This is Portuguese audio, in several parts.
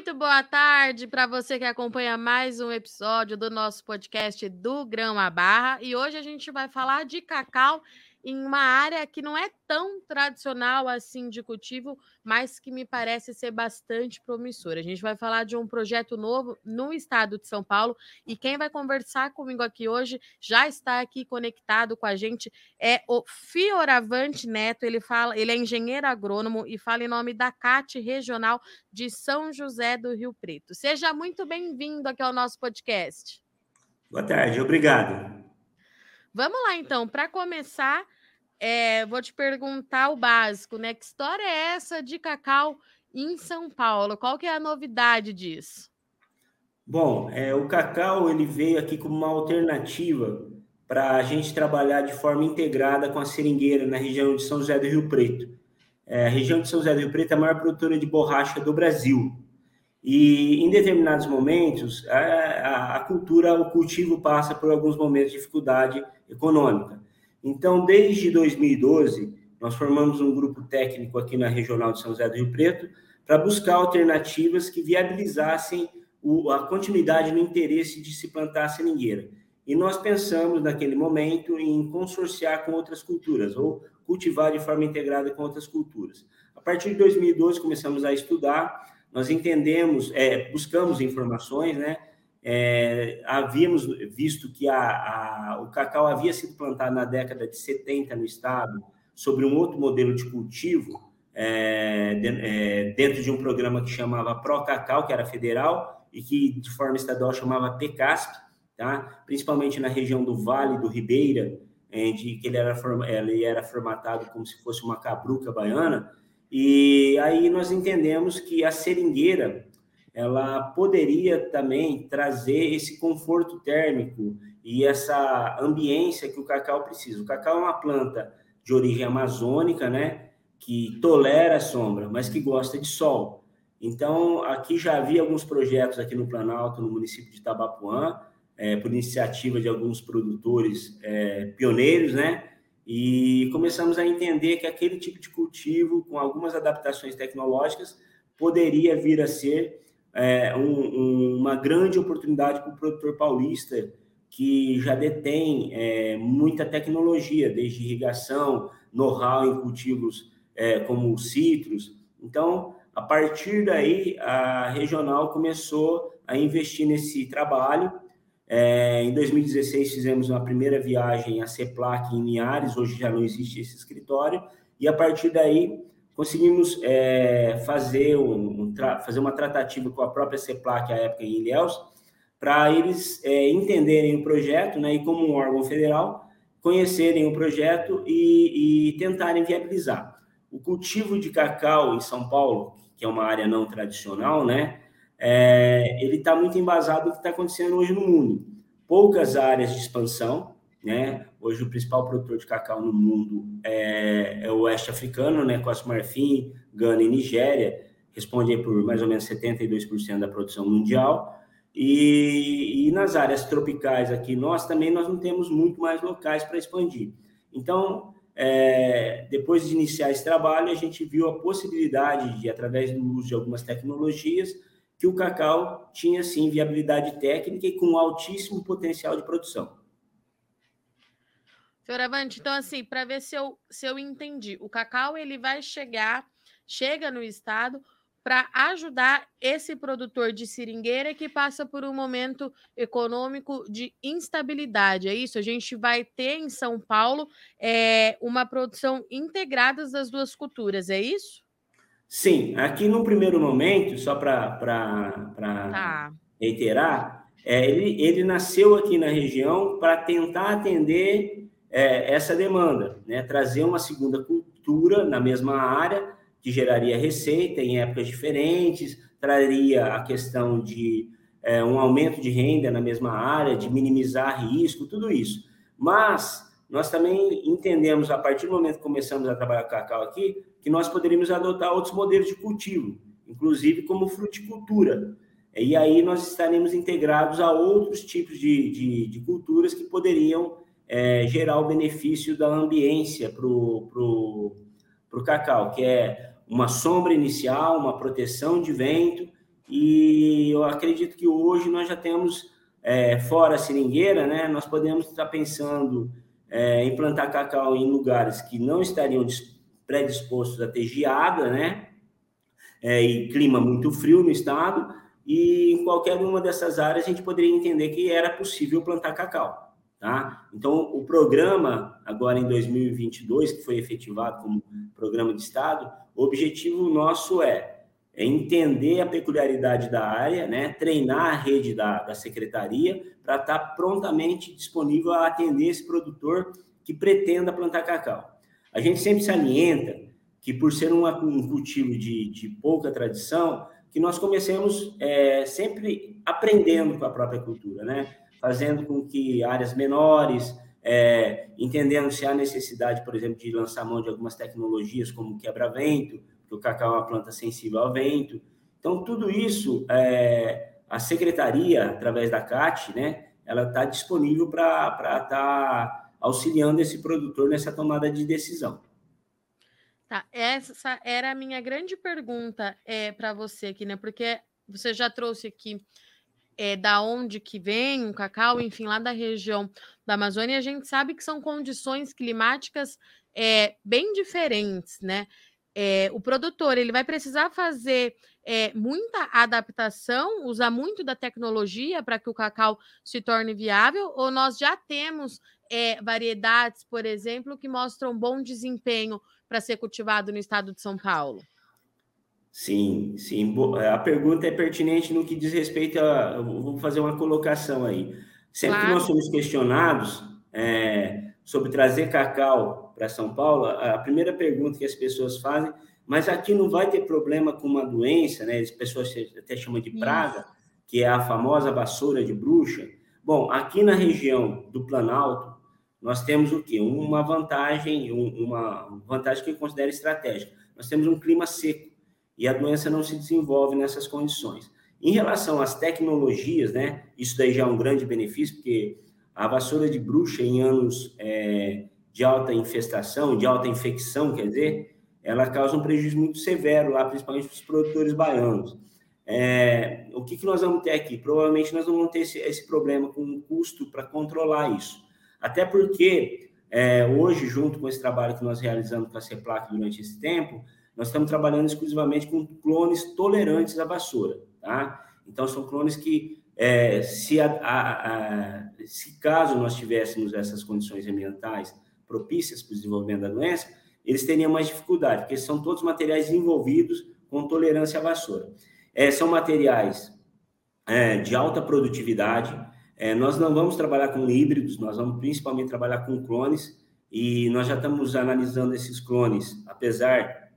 Muito boa tarde para você que acompanha mais um episódio do nosso podcast do Grão à Barra. E hoje a gente vai falar de cacau em uma área que não é tão tradicional assim de cultivo, mas que me parece ser bastante promissora. A gente vai falar de um projeto novo no estado de São Paulo e quem vai conversar comigo aqui hoje já está aqui conectado com a gente é o Fioravante Neto. Ele fala, ele é engenheiro agrônomo e fala em nome da CAT Regional de São José do Rio Preto. Seja muito bem-vindo aqui ao nosso podcast. Boa tarde, obrigado. Vamos lá, então. Para começar, é, vou te perguntar o básico, né? Que história é essa de cacau em São Paulo? Qual que é a novidade disso? Bom, é, o cacau ele veio aqui como uma alternativa para a gente trabalhar de forma integrada com a seringueira na região de São José do Rio Preto. É, a região de São José do Rio Preto é a maior produtora de borracha do Brasil. E em determinados momentos, a, a, cultura, o cultivo passa por alguns momentos de dificuldade econômica. Então, desde 2012, nós formamos um grupo técnico aqui na Regional de São José do Rio Preto para buscar alternativas que viabilizassem o, a continuidade no interesse de se plantar a seringueira. E nós pensamos, naquele momento, em consorciar com outras culturas, ou cultivar de forma integrada com outras culturas. A partir de 2012, começamos a estudar, nós entendemos, é, buscamos informações, né? É, havíamos visto que a, a, o cacau havia sido plantado na década de 70 no estado, sobre um outro modelo de cultivo, é, de, é, dentro de um programa que chamava Pro Cacau, que era federal, e que de forma estadual chamava PECASP, tá? principalmente na região do Vale do Ribeira, de que ele era, ele era formatado como se fosse uma cabruca baiana, e aí nós entendemos que a seringueira ela poderia também trazer esse conforto térmico e essa ambiência que o cacau precisa. O cacau é uma planta de origem amazônica, né, que tolera a sombra, mas que gosta de sol. Então, aqui já havia alguns projetos aqui no Planalto, no município de Tabapuã, é, por iniciativa de alguns produtores é, pioneiros, né? E começamos a entender que aquele tipo de cultivo, com algumas adaptações tecnológicas, poderia vir a ser é, um, uma grande oportunidade para o produtor paulista que já detém é, muita tecnologia, desde irrigação, know-how em cultivos é, como citros. Então, a partir daí, a regional começou a investir nesse trabalho. É, em 2016, fizemos uma primeira viagem a CEPLAC em Linhares, hoje já não existe esse escritório, e a partir daí conseguimos é, fazer, um, fazer uma tratativa com a própria CEPLAC, à época em Ilhéus, para eles é, entenderem o projeto, né, e como um órgão federal, conhecerem o projeto e, e tentarem viabilizar. O cultivo de cacau em São Paulo, que é uma área não tradicional, né, é, ele está muito embasado no que está acontecendo hoje no mundo. Poucas áreas de expansão, né? Hoje o principal produtor de cacau no mundo é, é o oeste africano, né? Costa Marfim, Gana e Nigéria, responde por mais ou menos 72% da produção mundial. E, e, nas áreas tropicais aqui, nós também nós não temos muito mais locais para expandir. Então, é, depois de iniciar esse trabalho, a gente viu a possibilidade de, através do uso de algumas tecnologias, que o cacau tinha sim viabilidade técnica e com altíssimo potencial de produção. Fioravante, então assim, para ver se eu, se eu entendi, o cacau ele vai chegar, chega no estado para ajudar esse produtor de seringueira que passa por um momento econômico de instabilidade. É isso? A gente vai ter em São Paulo é, uma produção integrada das duas culturas, é isso? Sim, aqui no primeiro momento, só para tá. reiterar, é, ele, ele nasceu aqui na região para tentar atender é, essa demanda, né? trazer uma segunda cultura na mesma área, que geraria receita em épocas diferentes, traria a questão de é, um aumento de renda na mesma área, de minimizar risco, tudo isso. Mas nós também entendemos, a partir do momento que começamos a trabalhar cacau aqui, que nós poderíamos adotar outros modelos de cultivo, inclusive como fruticultura. E aí nós estaremos integrados a outros tipos de, de, de culturas que poderiam é, gerar o benefício da ambiência para o pro, pro cacau, que é uma sombra inicial, uma proteção de vento e eu acredito que hoje nós já temos, é, fora a seringueira, né, nós podemos estar pensando é, em plantar cacau em lugares que não estariam predispostos a ter geada, né, é, e clima muito frio no estado, e em qualquer uma dessas áreas a gente poderia entender que era possível plantar cacau. Tá? Então, o programa, agora em 2022, que foi efetivado como programa de Estado, o objetivo nosso é entender a peculiaridade da área, né? treinar a rede da, da secretaria para estar tá prontamente disponível a atender esse produtor que pretenda plantar cacau. A gente sempre se alienta que, por ser um, um cultivo de, de pouca tradição, que nós comecemos é, sempre aprendendo com a própria cultura, né? fazendo com que áreas menores, é, entendendo se há necessidade, por exemplo, de lançar mão de algumas tecnologias como quebra-vento, porque o cacau é uma planta sensível ao vento. Então, tudo isso, é, a secretaria, através da CAT, né, ela está disponível para estar tá auxiliando esse produtor nessa tomada de decisão. Tá, essa era a minha grande pergunta é, para você aqui, né? Porque você já trouxe aqui é, da onde que vem o cacau, enfim, lá da região da Amazônia, a gente sabe que são condições climáticas é, bem diferentes, né? É, o produtor ele vai precisar fazer é, muita adaptação, usar muito da tecnologia para que o cacau se torne viável, ou nós já temos é, variedades, por exemplo, que mostram bom desempenho para ser cultivado no estado de São Paulo? Sim, sim. É, a pergunta é pertinente no que diz respeito a. Eu vou fazer uma colocação aí. Sempre claro. que nós somos questionados é, sobre trazer cacau para São Paulo, a primeira pergunta que as pessoas fazem, mas aqui não vai ter problema com uma doença, né? As pessoas até chamam de praga, que é a famosa vassoura de bruxa. Bom, aqui na região do Planalto, nós temos o quê? Uma vantagem, uma vantagem que eu considero estratégica. Nós temos um clima seco e a doença não se desenvolve nessas condições. Em relação às tecnologias, né, isso daí já é um grande benefício, porque a vassoura de bruxa em anos é, de alta infestação, de alta infecção, quer dizer, ela causa um prejuízo muito severo lá, principalmente para os produtores baianos. É, o que, que nós vamos ter aqui? Provavelmente nós vamos ter esse, esse problema com um custo para controlar isso. Até porque é, hoje, junto com esse trabalho que nós realizamos com a CEPLAC durante esse tempo, nós estamos trabalhando exclusivamente com clones tolerantes à vassoura, tá? Então, são clones que, é, se, a, a, a, se caso nós tivéssemos essas condições ambientais propícias para o desenvolvimento da doença, eles teriam mais dificuldade, porque são todos materiais envolvidos com tolerância à vassoura. É, são materiais é, de alta produtividade, é, nós não vamos trabalhar com híbridos, nós vamos principalmente trabalhar com clones, e nós já estamos analisando esses clones, apesar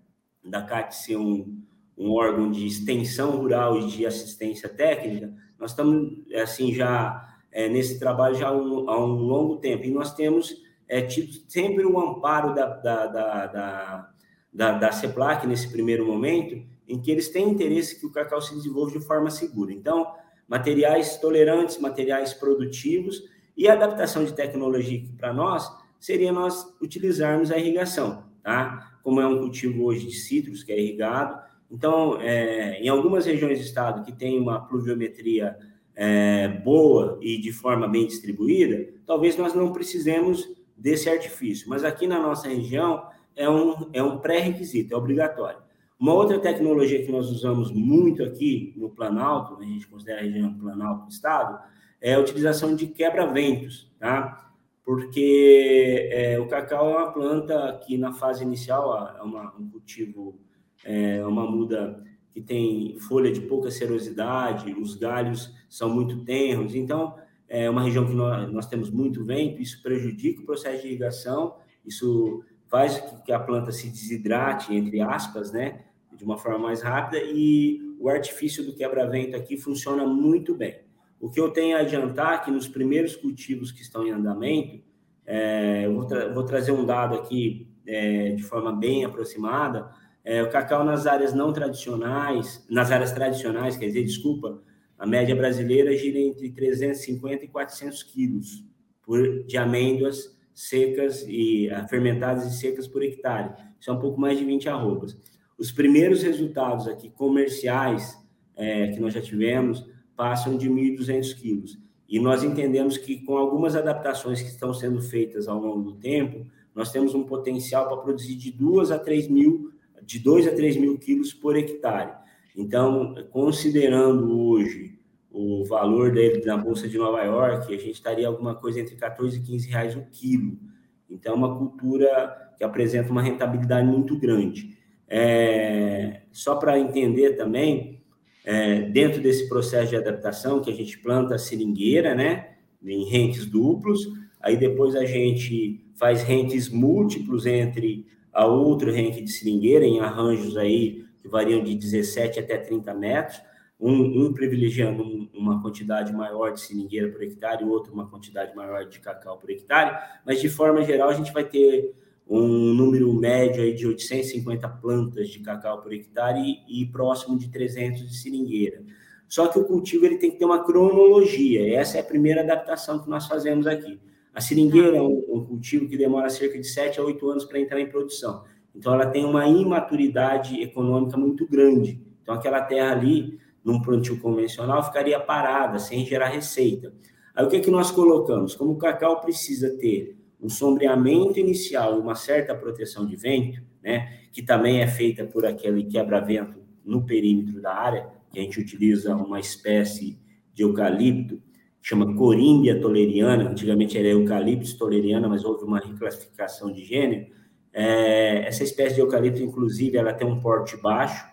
da CAT ser um, um órgão de extensão rural e de assistência técnica, nós estamos, assim, já é, nesse trabalho já há um, há um, longo tempo. E nós temos é, tido sempre o amparo da, da, da, da, da, da CEPLAC nesse primeiro momento, em que eles têm interesse que o cacau se desenvolva de forma segura. Então, materiais tolerantes, materiais produtivos e adaptação de tecnologia para nós seria nós utilizarmos a irrigação, tá? como é um cultivo hoje de citros, que é irrigado. Então, é, em algumas regiões do estado que tem uma pluviometria é, boa e de forma bem distribuída, talvez nós não precisemos desse artifício. Mas aqui na nossa região é um, é um pré-requisito, é obrigatório. Uma outra tecnologia que nós usamos muito aqui no Planalto, a gente considera a região Planalto do estado, é a utilização de quebra-ventos, tá? porque é, o cacau é uma planta que na fase inicial é uma, um cultivo, é uma muda que tem folha de pouca serosidade, os galhos são muito tenros, então é uma região que nós, nós temos muito vento, isso prejudica o processo de irrigação, isso faz que a planta se desidrate, entre aspas, né, de uma forma mais rápida, e o artifício do quebra-vento aqui funciona muito bem. O que eu tenho a adiantar é que nos primeiros cultivos que estão em andamento, é, eu vou, tra vou, trazer um dado aqui é, de forma bem aproximada, é, o cacau nas áreas não tradicionais, nas áreas tradicionais, quer dizer, desculpa, a média brasileira gira entre 350 e 400 quilos por, de amêndoas secas e ah, fermentadas e secas por hectare. Isso é um pouco mais de 20 arrobas. Os primeiros resultados aqui comerciais é, que nós já tivemos passam de 1.200 quilos. E nós entendemos que com algumas adaptações que estão sendo feitas ao longo do tempo, nós temos um potencial para produzir de 2 a 3 mil, de 2 a 3 mil quilos por hectare. Então, considerando hoje o valor dele na Bolsa de Nova York, a gente estaria alguma coisa entre 14 e 15 reais o quilo. Então, é uma cultura que apresenta uma rentabilidade muito grande. É, só para entender também, é, dentro desse processo de adaptação, que a gente planta a seringueira, né, em rentes duplos, aí depois a gente faz rentes múltiplos entre a outro rente de seringueira, em arranjos aí que variam de 17 até 30 metros, um, um privilegiando um, uma quantidade maior de seringueira por hectare, o outro uma quantidade maior de cacau por hectare, mas de forma geral a gente vai ter um número médio aí de 850 plantas de cacau por hectare e, e, próximo de 300 de seringueira. Só que o cultivo ele tem que ter uma cronologia, essa é a primeira adaptação que nós fazemos aqui. A seringueira é um, um cultivo que demora cerca de 7 a 8 anos para entrar em produção. Então, ela tem uma imaturidade econômica muito grande. Então, aquela terra ali, num plantio convencional, ficaria parada, sem gerar receita. Aí, o que, é que nós colocamos? Como o cacau precisa ter um sombreamento inicial e uma certa proteção de vento, né, que também é feita por aquele quebra-vento no perímetro da área, que a gente utiliza uma espécie de eucalipto, chama Corímbia toleriana, antigamente era Eucaliptus toleriana, mas houve uma reclassificação de gênero. É, essa espécie de eucalipto, inclusive, ela tem um porte baixo,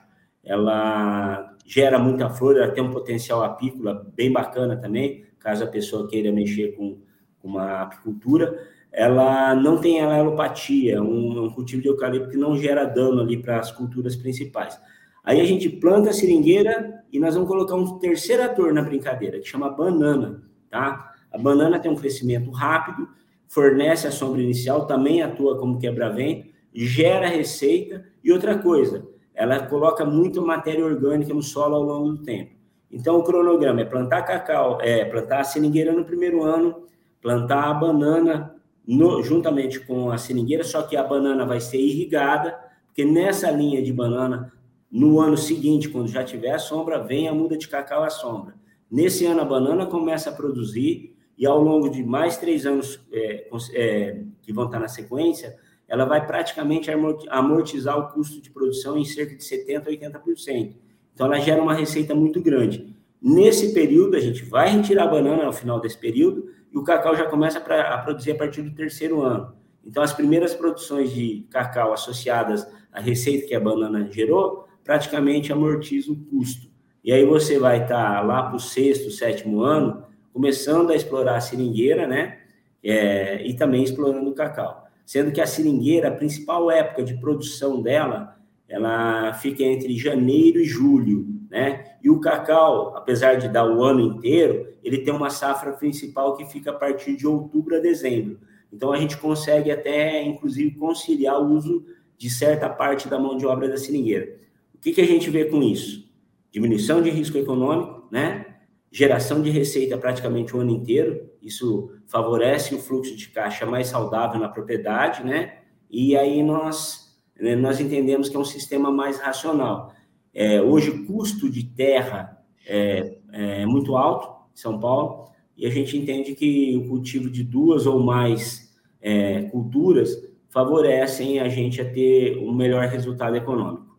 ela gera muita flor, ela tem um potencial apícola bem bacana também, caso a pessoa queira mexer com, uma apicultura ela não tem alelopatia, um, um cultivo de eucalipto que não gera dano ali para as culturas principais. Aí a gente planta a seringueira e nós vamos colocar um terceiro ator na brincadeira, que chama banana, tá? A banana tem um crescimento rápido, fornece a sombra inicial, também atua como quebra-vento, gera receita e outra coisa, ela coloca muito matéria orgânica no solo ao longo do tempo. Então o cronograma é plantar cacau, é plantar a seringueira no primeiro ano, plantar a banana no, juntamente com a seringueira, só que a banana vai ser irrigada, porque nessa linha de banana, no ano seguinte, quando já tiver a sombra, vem a muda de cacau à sombra. Nesse ano, a banana começa a produzir, e ao longo de mais três anos é, é, que vão estar na sequência, ela vai praticamente amortizar o custo de produção em cerca de 70% a 80%. Então, ela gera uma receita muito grande. Nesse período, a gente vai retirar a banana ao final desse período, e o cacau já começa a produzir a partir do terceiro ano. Então, as primeiras produções de cacau associadas à receita que a banana gerou, praticamente amortiza o custo. E aí você vai estar lá para o sexto, sétimo ano, começando a explorar a seringueira, né? É, e também explorando o cacau. Sendo que a seringueira, a principal época de produção dela, ela fica entre janeiro e julho, né? E o cacau, apesar de dar o ano inteiro, ele tem uma safra principal que fica a partir de outubro a dezembro. Então a gente consegue até, inclusive, conciliar o uso de certa parte da mão de obra da seringueira. O que, que a gente vê com isso? Diminuição de risco econômico, né? Geração de receita praticamente o ano inteiro. Isso favorece o fluxo de caixa mais saudável na propriedade, né? E aí nós, né, nós entendemos que é um sistema mais racional. É, hoje, o custo de terra é, é muito alto em São Paulo, e a gente entende que o cultivo de duas ou mais é, culturas favorecem a gente a ter um melhor resultado econômico.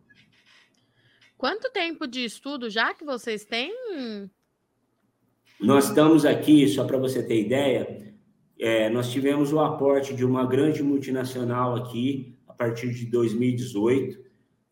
Quanto tempo de estudo já que vocês têm? Nós estamos aqui, só para você ter ideia, é, nós tivemos o aporte de uma grande multinacional aqui a partir de 2018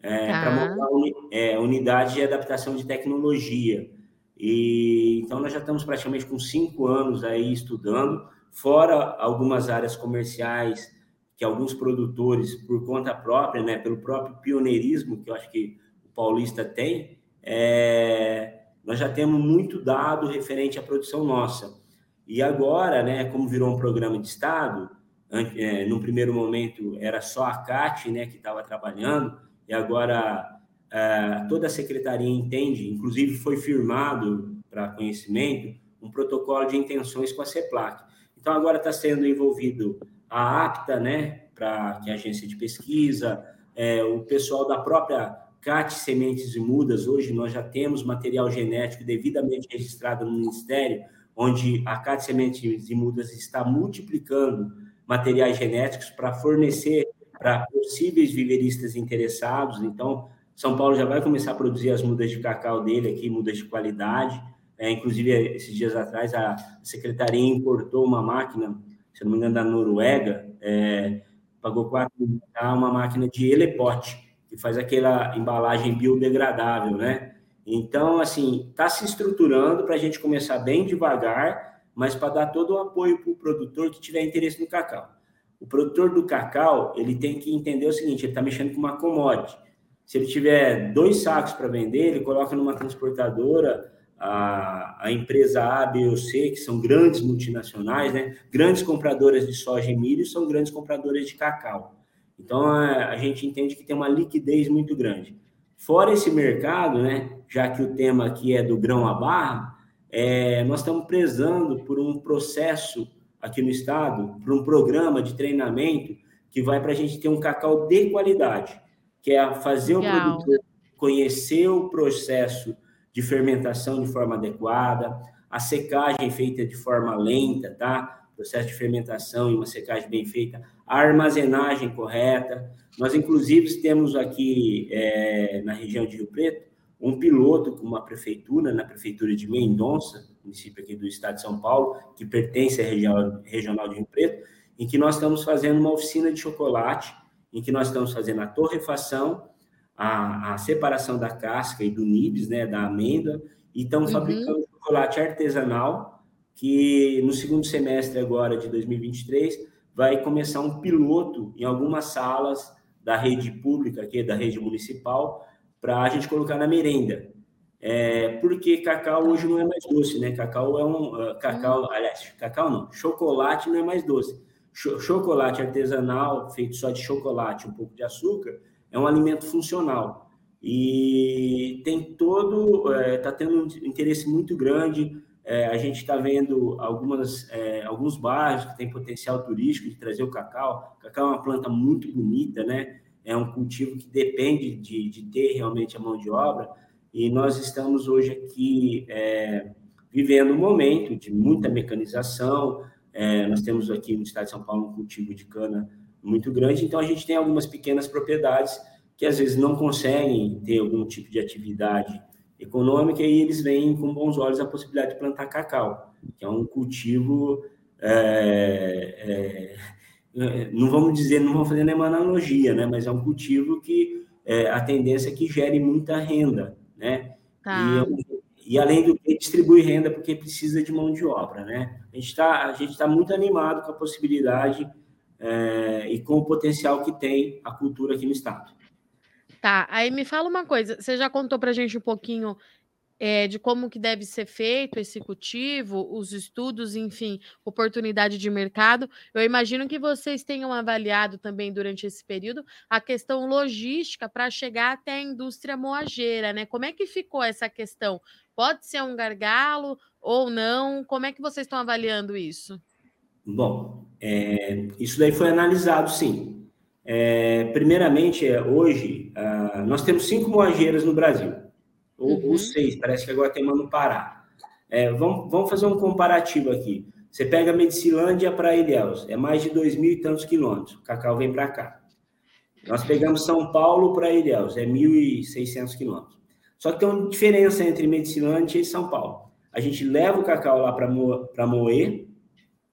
é, tá. para montar é, unidade de adaptação de tecnologia. E então nós já estamos praticamente com cinco anos aí estudando, fora algumas áreas comerciais que alguns produtores, por conta própria, né, pelo próprio pioneirismo que eu acho que o paulista tem, é, nós já temos muito dado referente à produção nossa. E agora, né, como virou um programa de Estado, é, no primeiro momento era só a CAT né, que estava trabalhando, e agora é, toda a secretaria entende, inclusive foi firmado para conhecimento um protocolo de intenções com a CEPLAC. Então agora está sendo envolvido a APTA, né, para que é a agência de pesquisa, é, o pessoal da própria CAT Sementes e Mudas, hoje nós já temos material genético devidamente registrado no Ministério, onde a CAT Sementes e Mudas está multiplicando materiais genéticos para fornecer para possíveis viveristas interessados. Então, São Paulo já vai começar a produzir as mudas de cacau dele aqui, mudas de qualidade. É, inclusive, esses dias atrás, a secretaria importou uma máquina, se não me engano, da Noruega, é, pagou 4 mil, uma máquina de elepote que faz aquela embalagem biodegradável, né? Então, assim, está se estruturando para a gente começar bem devagar, mas para dar todo o apoio para o produtor que tiver interesse no cacau. O produtor do cacau, ele tem que entender o seguinte, ele está mexendo com uma commodity. Se ele tiver dois sacos para vender, ele coloca numa transportadora, a, a empresa A, B ou C, que são grandes multinacionais, né? grandes compradoras de soja e milho, são grandes compradoras de cacau. Então, a, a gente entende que tem uma liquidez muito grande. Fora esse mercado, né, já que o tema aqui é do grão à barra, é, nós estamos prezando por um processo aqui no estado, por um programa de treinamento que vai para a gente ter um cacau de qualidade, que é fazer Legal. o produtor conhecer o processo de fermentação de forma adequada, a secagem feita de forma lenta, tá? Processo de fermentação e uma secagem bem feita, a armazenagem correta. Nós, inclusive, temos aqui é, na região de Rio Preto um piloto com uma prefeitura, na prefeitura de Mendonça, município aqui do estado de São Paulo, que pertence à região regional de Rio Preto, em que nós estamos fazendo uma oficina de chocolate, em que nós estamos fazendo a torrefação, a, a separação da casca e do nibs, né, da amêndoa, e estamos uhum. fabricando chocolate artesanal que no segundo semestre agora de 2023 vai começar um piloto em algumas salas da rede pública aqui, da rede municipal, para a gente colocar na merenda. É, porque cacau hoje não é mais doce, né? Cacau é um. Uh, cacau, hum. aliás, cacau não, chocolate não é mais doce. Ch chocolate artesanal, feito só de chocolate, um pouco de açúcar, é um alimento funcional. E tem todo. Está é, tá tendo um interesse muito grande é, a gente está vendo algumas, é, alguns bairros que têm potencial turístico de trazer o cacau. Cacau é uma planta muito bonita, né? É um cultivo que depende de, de ter realmente a mão de obra. E nós estamos hoje aqui é, vivendo um momento de muita mecanização. É, nós temos aqui no estado de São Paulo um cultivo de cana muito grande, então a gente tem algumas pequenas propriedades que às vezes não conseguem ter algum tipo de atividade econômica e eles veem com bons olhos a possibilidade de plantar cacau, que é um cultivo. É, é, não vamos dizer, não vamos fazer nenhuma analogia, né? Mas é um cultivo que é, a tendência é que gere muita renda, né? Tá. E, e, além do que distribui renda porque precisa de mão de obra, né? A gente está a gente tá muito animado com a possibilidade é, e com o potencial que tem a cultura aqui no estado. Tá, aí me fala uma coisa, você já contou para a gente um pouquinho é, de como que deve ser feito esse cultivo, os estudos, enfim, oportunidade de mercado. Eu imagino que vocês tenham avaliado também durante esse período a questão logística para chegar até a indústria moageira, né? Como é que ficou essa questão? Pode ser um gargalo ou não? Como é que vocês estão avaliando isso? Bom, é, isso daí foi analisado, sim. É, primeiramente, é, hoje, uh, nós temos cinco moageiras no Brasil, ou, uhum. ou, seis, parece que agora tem uma no Pará. É, vamos, vamos fazer um comparativo aqui. Você pega Medicilândia para Ilhéus, é mais de dois mil e tantos quilômetros, o cacau vem para cá. Nós pegamos São Paulo para Ilhéus, é 1.600 quilômetros. Só que tem uma diferença entre Medicilândia e São Paulo. A gente leva o cacau lá para mo moer,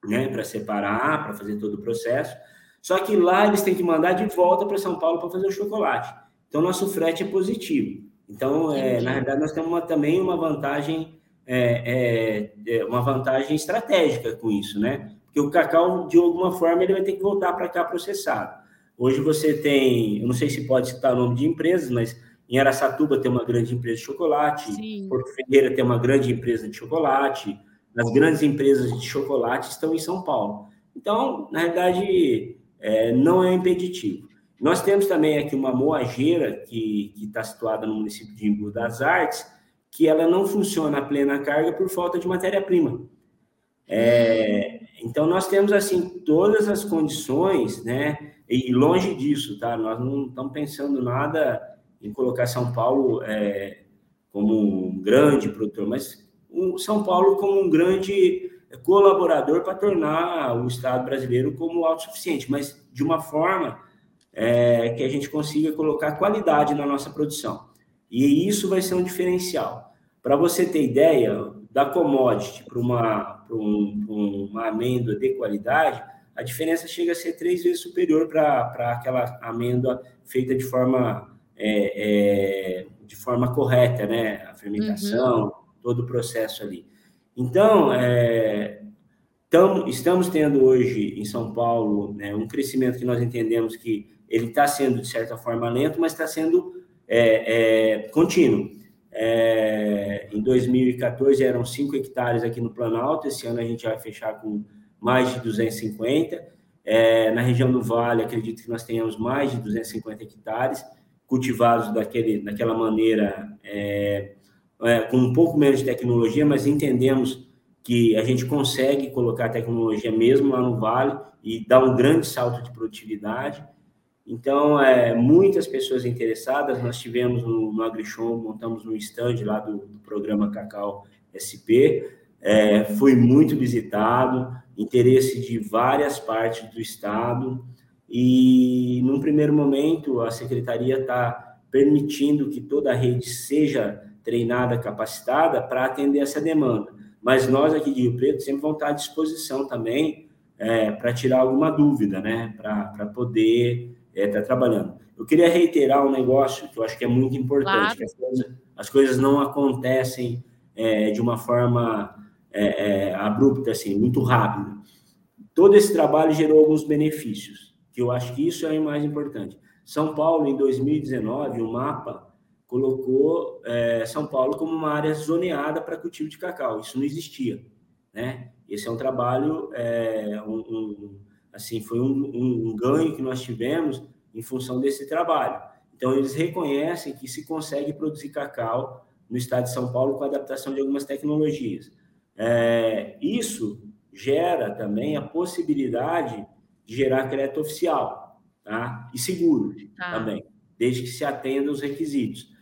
né, para separar, para fazer todo o processo. Só que lá eles têm que mandar de volta para São Paulo para fazer o chocolate. Então, nosso frete é positivo. Então, é, na verdade, nós temos uma, também uma vantagem, é, é, é, uma vantagem estratégica com isso, né? Porque o cacau, de alguma forma, ele vai ter que voltar para cá processado. Hoje você tem, eu não sei se pode citar o nome de empresas, mas em Araçatuba tem uma grande empresa de chocolate, Sim. Porto Ferreira tem uma grande empresa de chocolate, as grandes empresas de chocolate estão em São Paulo. Então, na verdade, é, não é impeditivo. Nós temos também aqui uma moageira que está situada no município de Embu das Artes, que ela não funciona a plena carga por falta de matéria-prima. É, então, nós temos, assim, todas as condições, né? E longe disso, tá? Nós não estamos pensando nada em colocar São Paulo é, como um grande produtor, mas um, São Paulo como um grande colaborador para tornar o Estado brasileiro como autossuficiente, mas de uma forma é, que a gente consiga colocar qualidade na nossa produção. E isso vai ser um diferencial. Para você ter ideia, da commodity para uma, um, uma amêndoa de qualidade, a diferença chega a ser três vezes superior para aquela amêndoa feita de forma, é, é, de forma correta, né? A fermentação, uhum. todo o processo ali. Então, é, tamo, estamos tendo hoje em São Paulo né, um crescimento que nós entendemos que ele está sendo, de certa forma, lento, mas está sendo é, é, contínuo. É, em 2014 eram 5 hectares aqui no Planalto, esse ano a gente vai fechar com mais de 250. É, na região do Vale, acredito que nós tenhamos mais de 250 hectares cultivados daquele, daquela maneira, é, é, com um pouco menos de tecnologia, mas entendemos que a gente consegue colocar tecnologia mesmo lá no Vale e dar um grande salto de produtividade. Então, é, muitas pessoas interessadas, nós tivemos no, no AgriShow, montamos um stand lá do, do programa Cacau SP, é, foi muito visitado, interesse de várias partes do Estado, e num primeiro momento a Secretaria está permitindo que toda a rede seja treinada, capacitada para atender essa demanda. Mas nós aqui de Rio Preto sempre vamos estar à disposição também é, para tirar alguma dúvida, né? Para poder estar é, tá trabalhando. Eu queria reiterar um negócio que eu acho que é muito importante, claro. as, coisas, as, coisas, não acontecem é, de uma forma é, é, abrupta, assim, muito rápida. Todo esse trabalho gerou alguns benefícios, que eu acho que isso é o mais importante. São Paulo, em 2019, o mapa colocou é, São Paulo como uma área zoneada para cultivo de cacau. Isso não existia, né? Esse é um trabalho, é, um, um, assim, foi um, um, ganho que nós tivemos em função desse trabalho. Então, eles reconhecem que se consegue produzir cacau no estado de São Paulo com adaptação de algumas tecnologias. É, isso gera também a possibilidade de gerar crédito oficial tá? e seguro tá. também, desde que se atenda os requisitos.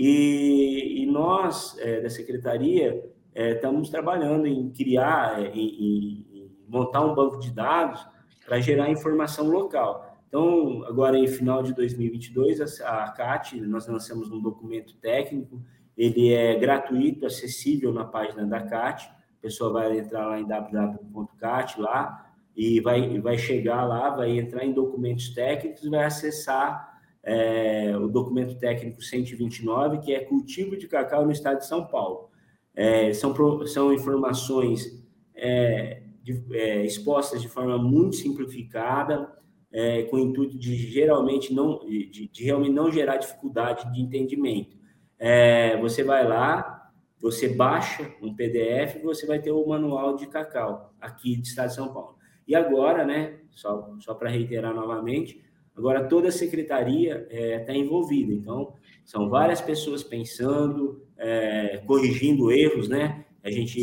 E, e nós, é, da Secretaria, é, estamos trabalhando em criar, é, em, em montar um banco de dados para gerar informação local. Então, agora em final de 2022, a, a CAT, nós lançamos um documento técnico, ele é gratuito, acessível na página da CAT, a pessoa vai entrar lá em www.cat lá e vai, vai chegar lá, vai entrar em documentos técnicos vai acessar é, o documento técnico 129, que é cultivo de cacau no estado de São Paulo. É, são, são informações é, de, é, expostas de forma muito simplificada, é, com o intuito de geralmente não, de, de, realmente não gerar dificuldade de entendimento. É, você vai lá, você baixa um PDF você vai ter o manual de cacau aqui do Estado de São Paulo. E agora, né, só, só para reiterar novamente, agora toda a secretaria está é, tá envolvida. Então, são várias pessoas pensando, é, corrigindo erros, né? A gente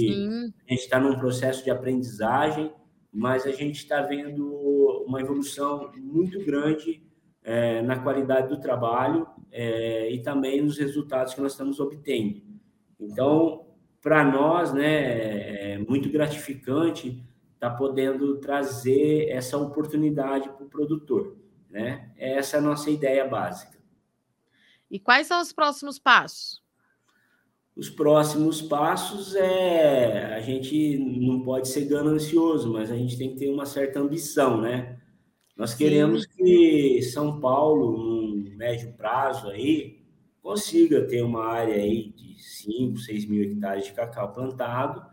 está num processo de aprendizagem, mas a gente está vendo uma evolução muito grande é, na qualidade do trabalho é, e também nos resultados que nós estamos obtendo. Então, para nós, né, é muito gratificante estar tá podendo trazer essa oportunidade para o produtor. Né? Essa é a nossa ideia básica. E quais são os próximos passos? Os próximos passos é a gente não pode ser ganancioso, mas a gente tem que ter uma certa ambição, né? Nós queremos Sim. que São Paulo, num médio prazo aí, consiga ter uma área aí de 5, 6 mil hectares de cacau plantado,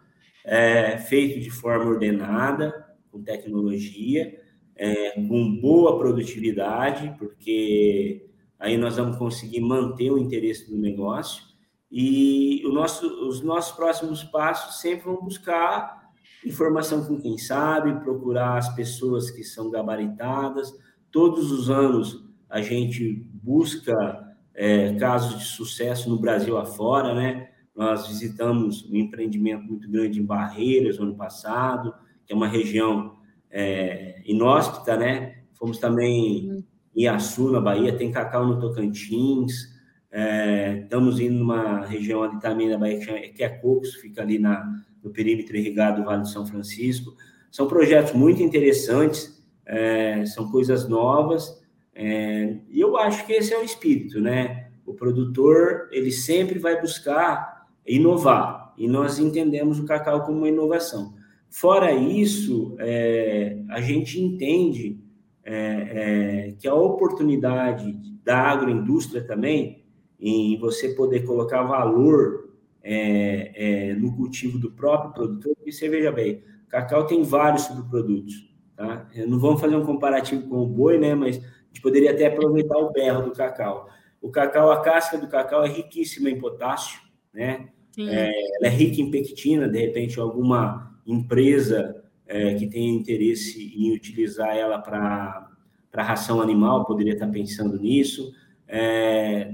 é, feito de forma ordenada, com tecnologia, é, com boa produtividade, porque aí nós vamos conseguir manter o interesse do negócio. E nosso, os nossos próximos passos sempre vão buscar informação com quem sabe, procurar as pessoas que são gabaritadas. Todos os anos a gente busca é, casos de sucesso no Brasil afora, né? Nós visitamos um empreendimento muito grande em Barreiras no ano passado, que é uma região é, inóspita, né? Fomos também em Açu, na Bahia, tem cacau no Tocantins, É, estamos indo numa região ali também da Bahia que é Cocos, fica ali na, no perímetro irrigado do Vale de São Francisco. São projetos muito interessantes, é, são coisas novas, é, e eu acho que esse é o espírito, né? O produtor, ele sempre vai buscar inovar, e nós entendemos o cacau como uma inovação. Fora isso, é, a gente entende é, é, que a oportunidade da agroindústria também, em você poder colocar valor é, é, no cultivo do próprio produtor, porque você veja bem, cacau tem vários subprodutos, tá? Não vamos fazer um comparativo com o boi, né? Mas a gente poderia até aproveitar o berro do cacau. O cacau, a casca do cacau é riquíssima em potássio, né? É, ela é rica em pectina, de repente alguma empresa é, que tenha interesse em utilizar ela para ração animal poderia estar pensando nisso. É,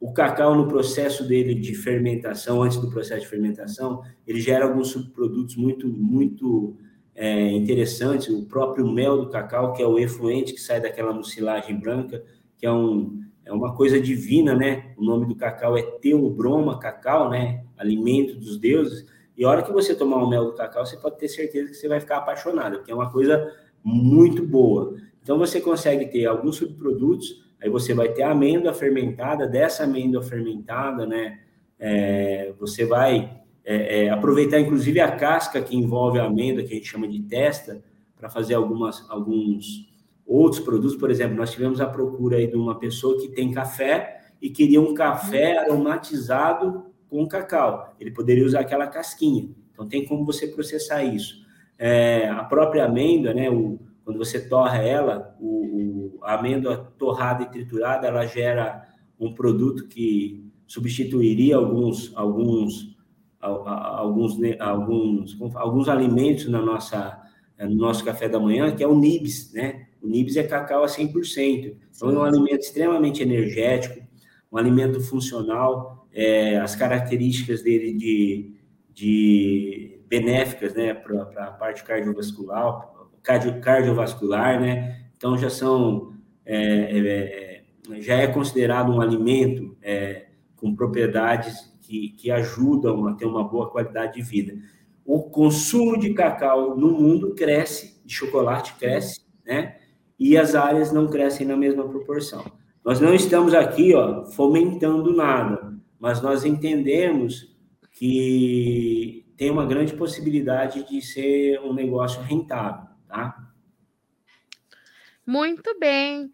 o cacau, no processo dele de fermentação, antes do processo de fermentação, ele gera alguns subprodutos muito, muito é, interessantes. O próprio mel do cacau, que é o efluente que sai daquela mucilagem branca, que é, um, é uma coisa divina, né? O nome do cacau é Teobroma cacau, né? Alimento dos deuses. E a hora que você tomar o mel do cacau, você pode ter certeza que você vai ficar apaixonado, porque é uma coisa muito boa. Então, você consegue ter alguns subprodutos Aí você vai ter a amêndoa fermentada, dessa amêndoa fermentada, né? É, você vai é, é, aproveitar, inclusive, a casca que envolve a amêndoa, que a gente chama de testa, para fazer algumas, alguns outros produtos. Por exemplo, nós tivemos a procura aí de uma pessoa que tem café e queria um café aromatizado com cacau. Ele poderia usar aquela casquinha. Então, tem como você processar isso. É, a própria amêndoa, né? O, quando você torra ela, o, o, a amêndoa torrada e triturada, ela gera um produto que substituiria alguns, alguns, alguns, alguns, alguns alimentos na nossa, no nosso café da manhã, que é o nibs, né? O nibs é cacau a 100%. Então, é um alimento extremamente energético, um alimento funcional, é, as características dele de, de benéficas, né, para a parte cardiovascular, cardio, cardiovascular, né? Então já são é, é, é, já é considerado um alimento é, com propriedades que, que ajudam a ter uma boa qualidade de vida. O consumo de cacau no mundo cresce, de chocolate cresce, né? E as áreas não crescem na mesma proporção. Nós não estamos aqui, ó, fomentando nada, mas nós entendemos que tem uma grande possibilidade de ser um negócio rentável tá? Muito bem.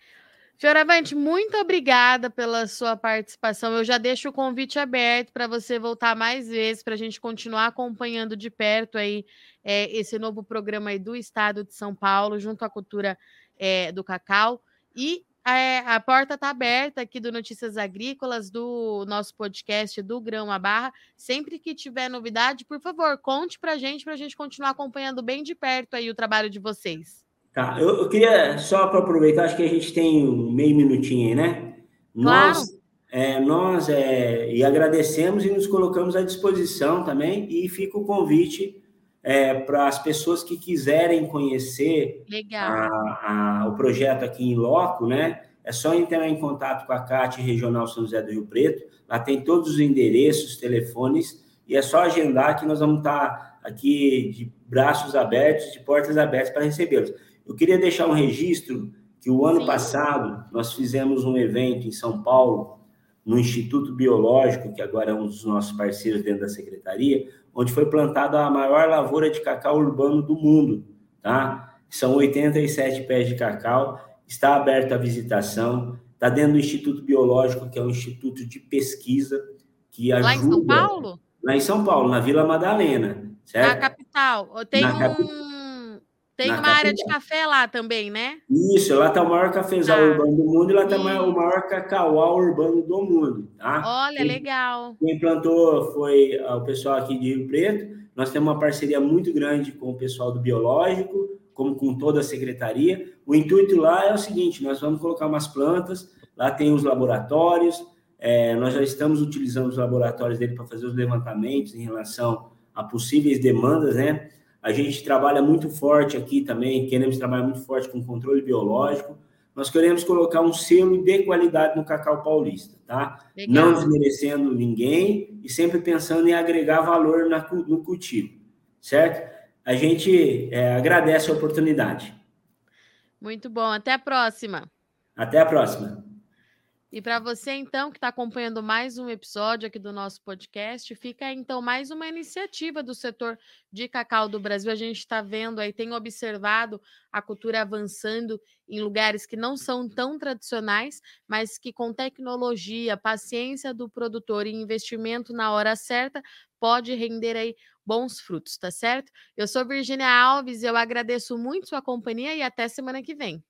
Fioravante, muito obrigada pela sua participação. Eu já deixo o convite aberto para você voltar mais vezes, para a gente continuar acompanhando de perto aí é, esse novo programa aí do Estado de São Paulo, junto à cultura é, do cacau. E é, a porta está aberta aqui do Notícias Agrícolas, do nosso podcast do Grão a Barra. Sempre que tiver novidade, por favor, conte para a gente, para a gente continuar acompanhando bem de perto aí o trabalho de vocês. Tá, eu, eu queria só para aproveitar, acho que a gente tem um meio minutinho aí, né? Claro. Nós, é, nós é, e agradecemos e nos colocamos à disposição também, e fica o convite é, para as pessoas que quiserem conhecer a, a, o projeto aqui em loco, né? É só entrar em contato com a CAT Regional São José do Rio Preto. Lá tem todos os endereços, telefones, e é só agendar que nós vamos estar aqui de braços abertos, de portas abertas para recebê-los. Eu queria deixar um registro que o ano Sim. passado nós fizemos um evento em São Paulo, no Instituto Biológico, que agora é um dos nossos parceiros dentro da secretaria, onde foi plantada a maior lavoura de cacau urbano do mundo, tá? São 87 pés de cacau, está aberto à visitação, está dentro do Instituto Biológico, que é um instituto de pesquisa que ajuda... Lá em São Paulo? Lá em São Paulo, na Vila Madalena, certo? Na capital. Tem na um... Capital tem uma área de café lá também, né? Isso, lá está o maior cafezal ah, urbano do mundo e lá está o maior cacauá urbano do mundo, tá? Olha, quem, legal. Quem plantou foi ah, o pessoal aqui de Rio Preto. Nós temos uma parceria muito grande com o pessoal do Biológico, como com toda a secretaria. O intuito lá é o seguinte: nós vamos colocar umas plantas, lá tem os laboratórios, é, nós já estamos utilizando os laboratórios dele para fazer os levantamentos em relação a possíveis demandas, né? A gente trabalha muito forte aqui também, queremos trabalhar muito forte com controle biológico, nós queremos colocar um selo de qualidade no cacau paulista, tá? Legal. Não desmerecendo ninguém e sempre pensando em agregar valor na, no cultivo, certo? A gente é, agradece a oportunidade. Muito bom. Até a próxima. Até a próxima. E para você, então, que está acompanhando mais um episódio aqui do nosso podcast, fica então mais uma iniciativa do setor de cacau do Brasil. A gente está vendo aí, tem observado a cultura avançando em lugares que não são tão tradicionais, mas que com tecnologia, paciência do produtor e investimento na hora certa, pode render aí bons frutos, tá certo? Eu sou Virginia Alves, eu agradeço muito sua companhia e até semana que vem.